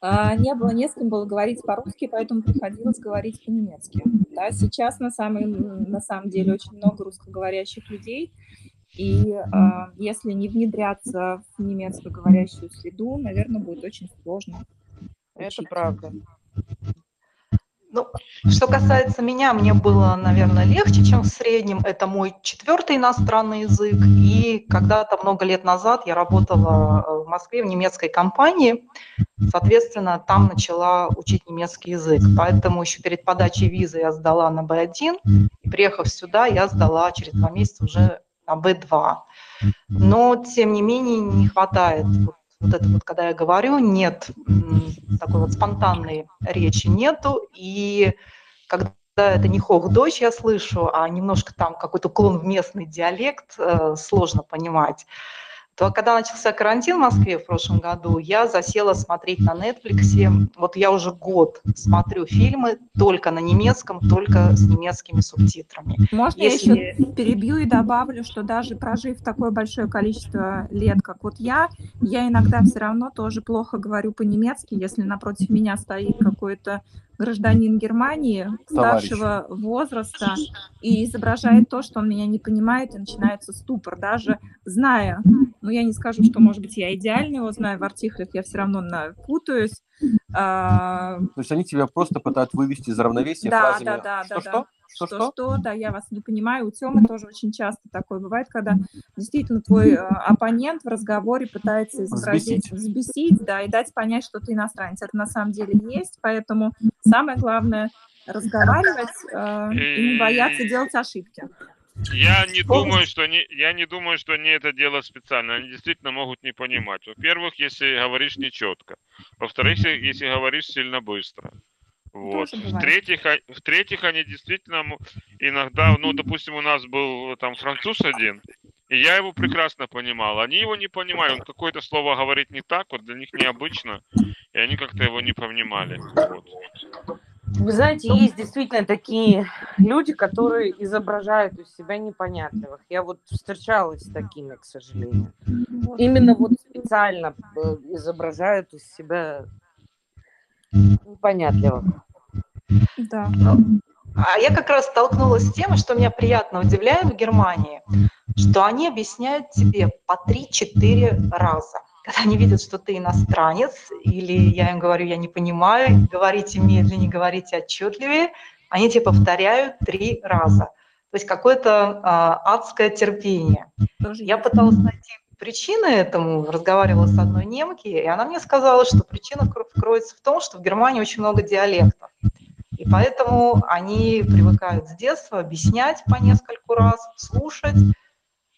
а, не было не с кем было говорить по-русски, поэтому приходилось говорить по-немецки. Да, сейчас на самом, на самом деле очень много русскоговорящих людей. И а, если не внедряться в немецкоговорящую среду, наверное, будет очень сложно. Это учить. правда. Ну, что касается меня, мне было, наверное, легче, чем в среднем. Это мой четвертый иностранный язык. И когда-то много лет назад я работала э, в Москве в немецкой компании. Соответственно, там начала учить немецкий язык. Поэтому еще перед подачей визы я сдала на B1. И приехав сюда, я сдала через два месяца уже на B2. Но, тем не менее, не хватает вот это вот, когда я говорю, нет такой вот спонтанной речи нету, и когда это не хох-дочь я слышу, а немножко там какой-то уклон в местный диалект, э, сложно понимать, то когда начался карантин в Москве в прошлом году, я засела смотреть на Netflix. Вот я уже год смотрю фильмы только на немецком, только с немецкими субтитрами. Можно Если- я еще перебью и добавлю, что даже прожив такое большое количество лет, как вот я, я иногда все равно тоже плохо говорю по-немецки, если напротив меня стоит какой-то гражданин Германии старшего возраста и изображает то, что он меня не понимает, и начинается ступор, даже зная, ну я не скажу, что, может быть, я идеально его знаю в артиклях, я все равно путаюсь. А, То есть они тебя просто пытаются вывести из равновесия Да, фразами да, да, да, «что-что?», да. «что-что?». Что, да, я вас не понимаю. У Тёмы тоже очень часто такое бывает, когда действительно твой э, оппонент в разговоре пытается изобразить, взбесить, да, и дать понять, что ты иностранец. Это на самом деле есть, поэтому самое главное разговаривать э, и не бояться делать ошибки. Я не думаю, что они, я не думаю, что они это делают специально. Они действительно могут не понимать. Во-первых, если говоришь нечетко. Во-вторых, если говоришь сильно быстро. Вот. В-третьих, в-третьих, они действительно иногда, ну, допустим, у нас был там француз один, и я его прекрасно понимал. Они его не понимали. Он какое-то слово говорит не так, вот для них необычно, и они как-то его не понимали. Вот. Вы знаете, есть действительно такие люди, которые изображают из себя непонятливых. Я вот встречалась с такими, к сожалению. Именно вот специально э, изображают из себя непонятливых. Да. А я как раз столкнулась с тем, что меня приятно удивляет в Германии, что они объясняют тебе по 3-4 раза. Когда они видят, что ты иностранец, или я им говорю, я не понимаю, говорите медленнее, говорите отчетливее, они тебе повторяют три раза. То есть какое-то а, адское терпение. Я пыталась найти причины этому, разговаривала с одной немки, и она мне сказала, что причина кро- кроется в том, что в Германии очень много диалектов. И поэтому они привыкают с детства объяснять по нескольку раз, слушать,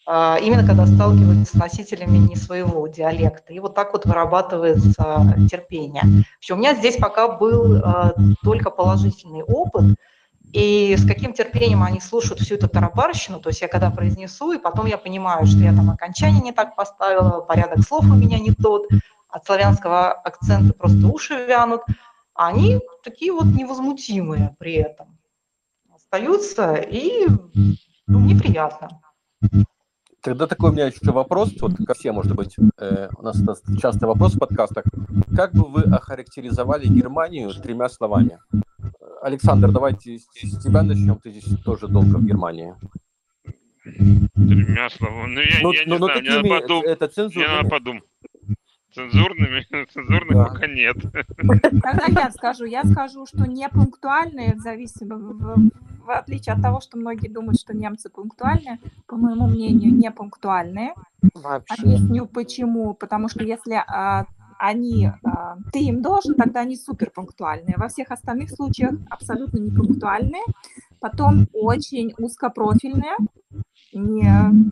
а, именно когда сталкиваются с носителями не своего диалекта. И вот так вот вырабатывается терпение. Вообще, у меня здесь пока был а, только положительный опыт, и с каким терпением они слушают всю эту тарабарщину, то есть я когда произнесу, и потом я понимаю, что я там окончание не так поставила, порядок слов у меня не тот, от славянского акцента просто уши вянут, а они такие вот невозмутимые при этом остаются, и ну, мне приятно. Тогда такой у меня еще вопрос, вот ко всем, может быть, э, у нас часто вопрос в подкастах. Как бы вы охарактеризовали Германию тремя словами? Александр, давайте с с тебя начнем, ты здесь тоже долго в Германии. Тремя словами. Ну, я, Ну, я не ну, ну, знаю, мне надо подумать. это Мне цензурными. надо подумать. Цензурными? Цензурных Да. пока нет. Тогда я скажу. Я скажу, что не пунктуальные, в зависимости, в, в отличие от того, что многие думают, что немцы пунктуальные, по моему мнению, не пунктуальные. Вообще. Объясню почему. Потому что если а, они, а, ты им должен, тогда они супер пунктуальные. Во всех остальных случаях абсолютно не пунктуальные. Потом очень узкопрофильные. Не,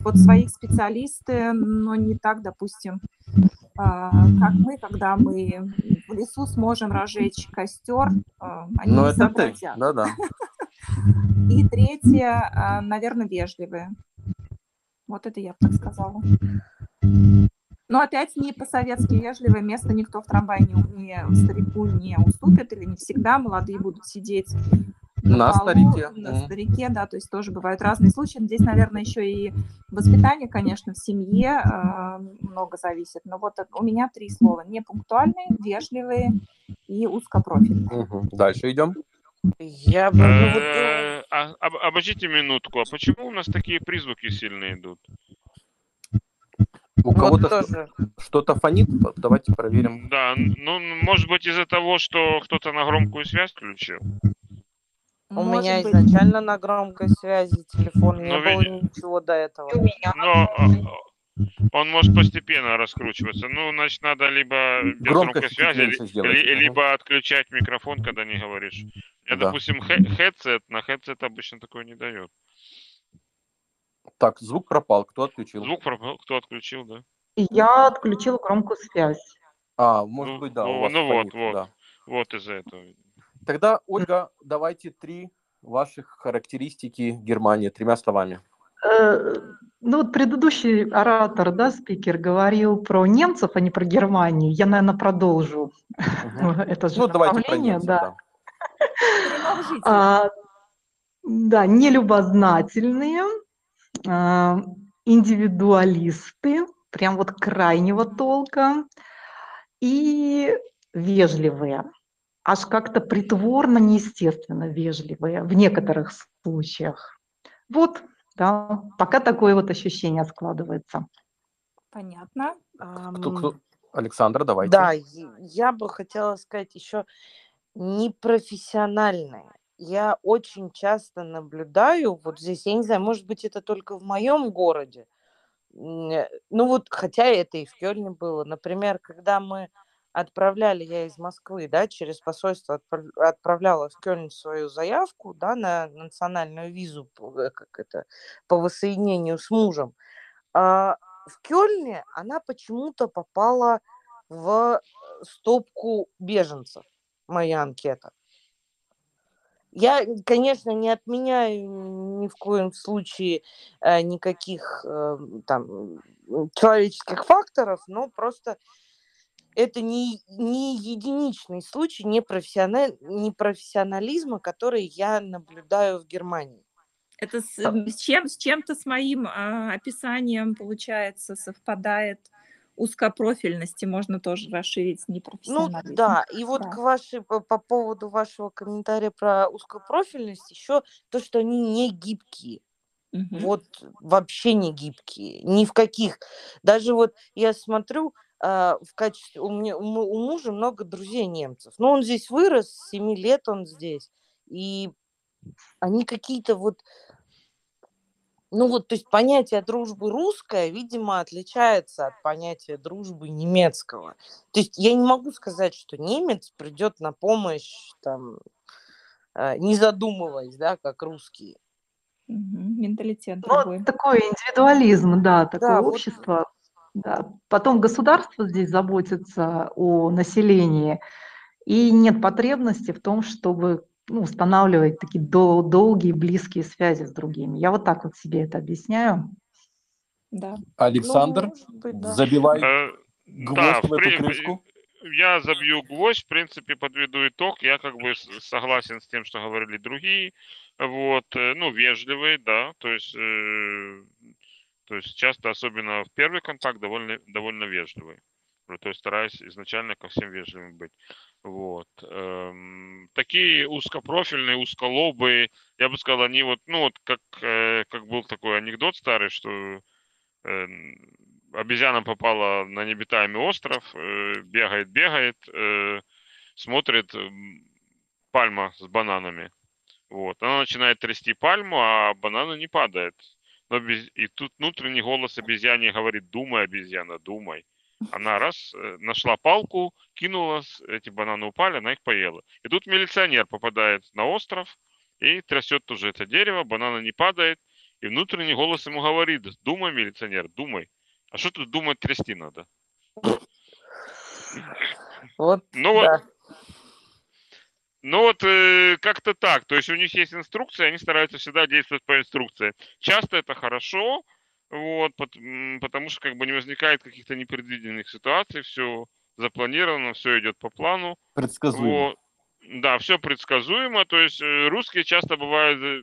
вот своих специалисты, но не так, допустим, а, как мы, когда мы в лесу сможем разжечь костер, а, они Ну, не это ты, сообразят. да-да. И третье, наверное, вежливые. Вот это я бы так сказала. Но опять не по-советски вежливое место никто в трамвае не, не старику не уступит, или не всегда молодые будут сидеть На полу, старике. на Мгм. старике, да, то есть тоже бывают разные случаи. Здесь, наверное, еще и воспитание, конечно, в семье э, много зависит. Но вот у меня три слова. Непунктуальные, вежливые и узкопрофильные. Мгм. Дальше идем. Я бы... э, а- об- Обождите минутку, а почему у нас такие призвуки сильно идут? У вот кого-то тоже. что-то фонит? Давайте проверим. Да, ну, может быть, из-за того, что кто-то на громкую связь включил. У Может меня быть. изначально на громкой связи телефон, не Ну, было види- ничего до этого. И у меня. Но э, он может постепенно раскручиваться. Ну, значит, надо либо без Громкость громкой связи, ли- либо отключать микрофон, когда не говоришь. Я, Да. допустим, хе- хедсет, на хедсет обычно такое не дает. Так, звук пропал. Кто отключил? Звук пропал, кто отключил, да? Я отключила громкую связь. А, может Ну, быть, да, у ну, вас ну вот, вот. да. Вот из-за этого. Тогда, Ольга, давайте три ваших характеристики Германии тремя словами. Э, Ну, вот предыдущий оратор, да, спикер, говорил про немцев, а не про Германию. Я, наверное, продолжу <laughs> это же Ну, давайте про направление, немцев, да. да. А, да, нелюбознательные, индивидуалисты, прям вот крайнего толка, и вежливые. аж как-то притворно неестественно вежливые в некоторых случаях. Вот, да, пока такое вот ощущение складывается. Понятно. Кто, кто? Александра, давайте. Да, я бы хотела сказать еще непрофессиональные. Я очень часто наблюдаю, вот здесь, я не знаю, может быть, это только в моем городе, ну вот, хотя это и в Кёльне было. Например, когда мы отправляли, я из Москвы, да, через посольство отправляла в Кёльн свою заявку, да, на национальную визу, э, как это, по воссоединению с мужем. А в Кёльне она почему-то попала в э, стопку беженцев, моя анкета. Я, конечно, не отменяю ни в коем случае э, никаких э, там человеческих факторов, но просто это не, не единичный случай непрофессиональ, непрофессионализма, который я наблюдаю в Германии. Это с, с, чем, с чем-то с моим а, описанием, получается, совпадает узкопрофильности, можно тоже расширить Ну непрофессионализм. да, и вот Да. к вашей, по, по поводу вашего комментария про узкопрофильность, еще то, что они не гибкие. Мгм. Вот вообще не гибкие, ни в каких. Даже вот я смотрю, а, в качестве у меня у му- у мужа много друзей немцев. Но он здесь вырос, с 7 лет он здесь, и они какие-то вот, ну вот, то есть понятие дружбы русское, видимо, отличается от понятия дружбы немецкого. То есть я не могу сказать, что немец придет на помощь там, а, не задумываясь, да, как русские. Менталитет Ну, вот другой. такой индивидуализм, да, такое Да, вот общество. Да. Потом государство здесь заботится о населении, и нет потребности в том, чтобы ну, устанавливать такие дол- долгие, близкие связи с другими. Я вот так вот себе это объясняю. Да. ну, Александр, может быть, да. забивай Э, гвоздь Да, в в эту крышку. я забью гвоздь, в принципе, подведу итог. Я как бы согласен с тем, что говорили другие. Вот, э, ну, вежливые, да, то есть, э, то есть часто, особенно в первый контакт, довольно, довольно вежливый. Ну, То есть стараюсь изначально ко всем вежливым быть. Вот. эм, Такие узкопрофильные, узколобые, я бы сказал, они вот, ну вот как, э, как был такой анекдот старый, что эм, обезьяна попала на необитаемый остров, э, бегает, бегает, э, смотрит, м, пальма с бананами. Вот. Она начинает трясти пальму, а банана не падает. Но обез- И тут внутренний голос обезьяне говорит, думай, обезьяна, думай. Она раз э, нашла палку, кинула, эти бананы упали, она их поела. И тут милиционер попадает на остров и трясет тоже это дерево, банана не падает. И внутренний голос ему говорит, думай, милиционер, думай. А что тут думать, трясти надо? Вот, Ну вот, да. Ну вот э, как-то так. То есть у них есть инструкция, они стараются всегда действовать по инструкции. Часто это хорошо, вот, потому что как бы не возникает каких-то непредвиденных ситуаций, все запланировано, все идет по плану. Предсказуемо. Вот. Да, все предсказуемо. То есть э, русские часто бывают э,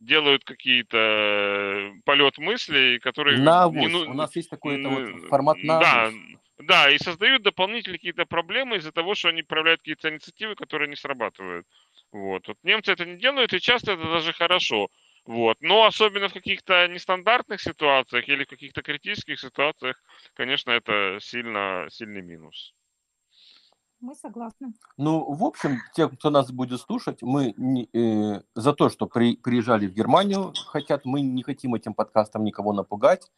делают какие-то э, полет мыслей, которые На не ну- У нас есть такой-то вот Н- формат на Да, да, и создают дополнительные какие-то проблемы из-за того, что они проявляют какие-то инициативы, которые не срабатывают. Вот. вот немцы это не делают, и часто это даже хорошо. Вот. Но особенно в каких-то нестандартных ситуациях или в каких-то критических ситуациях, конечно, это сильно, сильный минус. Мы согласны. Ну, в общем, те, кто нас будет слушать, мы не- э, за то, что при- приезжали в Германию, хотят, мы не хотим этим подкастом никого напугать.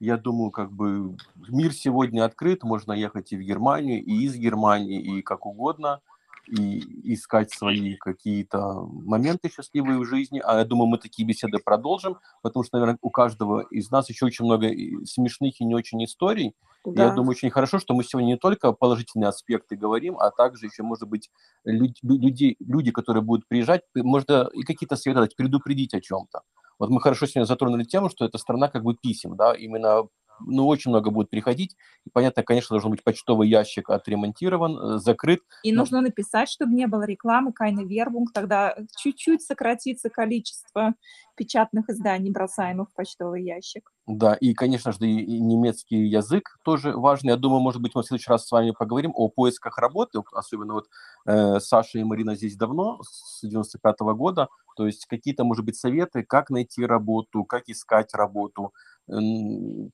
Я думаю, как бы мир сегодня открыт, можно ехать и в Германию, и из Германии, и как угодно, и искать свои какие-то моменты счастливые в жизни. А я думаю, мы такие беседы продолжим, потому что, наверное, у каждого из нас еще очень много смешных и не очень историй. Я Да. думаю, очень хорошо, что мы сегодня не только положительные аспекты говорим, а также еще, может быть, люд- люди, люди, которые будут приезжать, можно и какие-то советы дать, предупредить о чем-то. Вот мы хорошо сегодня затронули тему, что это страна как бы писем, да, именно, ну, очень много будет приходить. И понятно, конечно, должен быть почтовый ящик отремонтирован, э, закрыт. И Ну. нужно написать, чтобы не было рекламы, кайна вербунг, тогда чуть-чуть сократится количество печатных изданий, бросаемых в почтовый ящик. Да, и, конечно же, и, немецкий язык тоже важный. Я думаю, может быть, мы в следующий раз с вами поговорим о поисках работы, особенно вот э, Саша и Марина здесь давно, с 95 -го года, то есть какие-то, может быть, советы, как найти работу, как искать работу,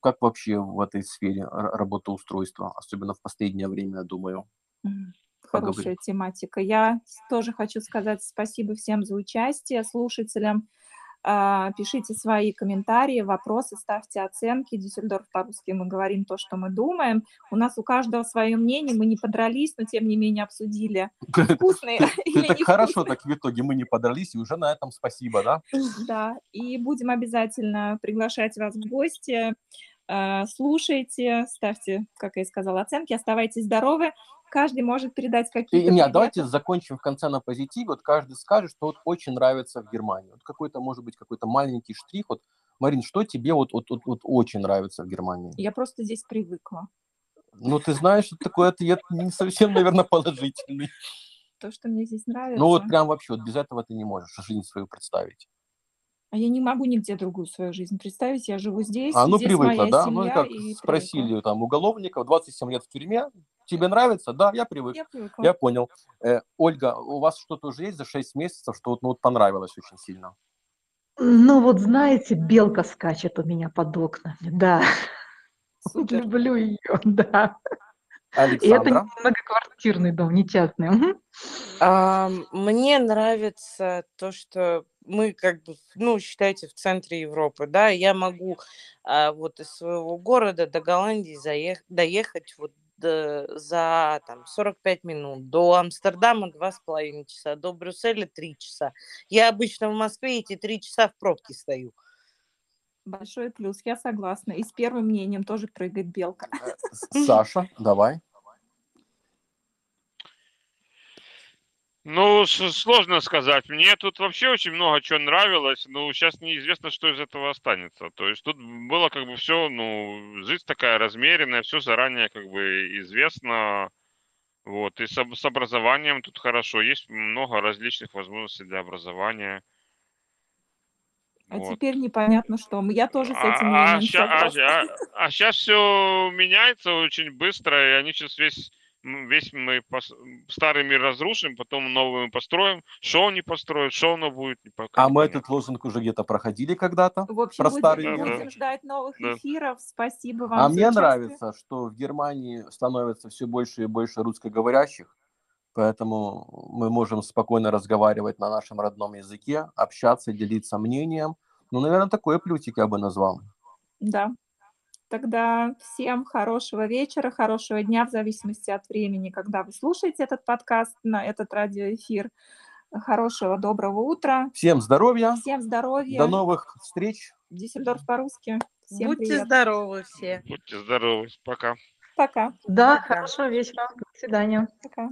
как вообще в этой сфере работоустройства, особенно в последнее время, я думаю. Хорошая Поговорим. тематика. Я тоже хочу сказать спасибо всем за участие, слушателям. А, Пишите свои комментарии, вопросы, ставьте оценки. Дюссельдорф по-русски мы говорим то, что мы думаем. У нас у каждого свое мнение, мы не подрались, но тем не менее обсудили, вкусные <laughs> или Это хорошо так в итоге, мы не подрались, и уже на этом спасибо, да? Да, и будем обязательно приглашать вас в гости. А, Слушайте, ставьте, как я и сказала, оценки, оставайтесь здоровы. Каждый может передать какие-то нет, приветы. давайте закончим в конце на позитиве. Вот каждый скажет, что вот очень нравится в Германии. Вот какой-то, может быть, какой-то маленький штрих. Вот, Марин, что тебе вот, вот, вот, вот очень нравится в Германии? Я просто здесь привыкла. Ну, ты знаешь, что такой ответ не совсем, наверное, положительный. То, что мне здесь нравится. Ну, вот прям вообще, вот без этого ты не можешь жизнь свою представить. А я не могу нигде другую свою жизнь представить. Я живу здесь, А, ну, здесь привыкла, моя да? семья, Ну, как и привыкла. спросили там уголовников, 27 лет в тюрьме, тебе нравится? Да, я привык. Я привыкла. Я понял. Э, Ольга, у вас что-то уже есть за 6 месяцев, что вот, ну, вот понравилось очень сильно? Ну вот знаете, белка скачет у меня под окнами, да. Супер. <laughs> Люблю ее, да. И это Александра? не многоквартирный дом, не частный. А, Мне нравится то, что мы как бы, ну, считайте, в центре Европы, да, я могу а, вот из своего города до Голландии заех- доехать вот до- за там 45 минут, до Амстердама два с половиной часа, до Брюсселя три часа. Я обычно в Москве эти три часа в пробке стою. Большой плюс, я согласна. И с первым мнением тоже прыгает белка. Э, Саша, давай. Ну, сложно сказать. Мне тут вообще очень много чего нравилось, но сейчас неизвестно, что из этого останется. То есть тут было как бы все, ну, жизнь такая размеренная, все заранее как бы известно. Вот, и с, с образованием тут хорошо. Есть много различных возможностей для образования. А Вот. теперь непонятно что. Я тоже с этим А, мнением ща- а, согласна. а сейчас все меняется очень быстро, и они сейчас весь, весь мы пос- старый мир разрушим, потом новый мы построим. Что они построят, что оно будет, не пока А не мы этот лозунг уже где-то проходили когда-то. В общем, Про будем, старый Да, мир. да. будем ждать новых Да. эфиров. Спасибо вам А за мне участие. нравится, что в Германии становится все больше и больше русскоговорящих, поэтому мы можем спокойно разговаривать на нашем родном языке, общаться, делиться мнением. Ну, наверное, такой плюсик я бы назвал. Да. Тогда всем хорошего вечера, хорошего дня, в зависимости от времени, когда вы слушаете этот подкаст, на этот радиоэфир. Хорошего, доброго утра. Всем здоровья, Всем здоровья. до новых встреч. Дюссельдорф по-русски. Всем Будьте привет. здоровы все. Будьте здоровы, пока. Пока. Да, Пока. хорошего вечера. До свидания. Пока.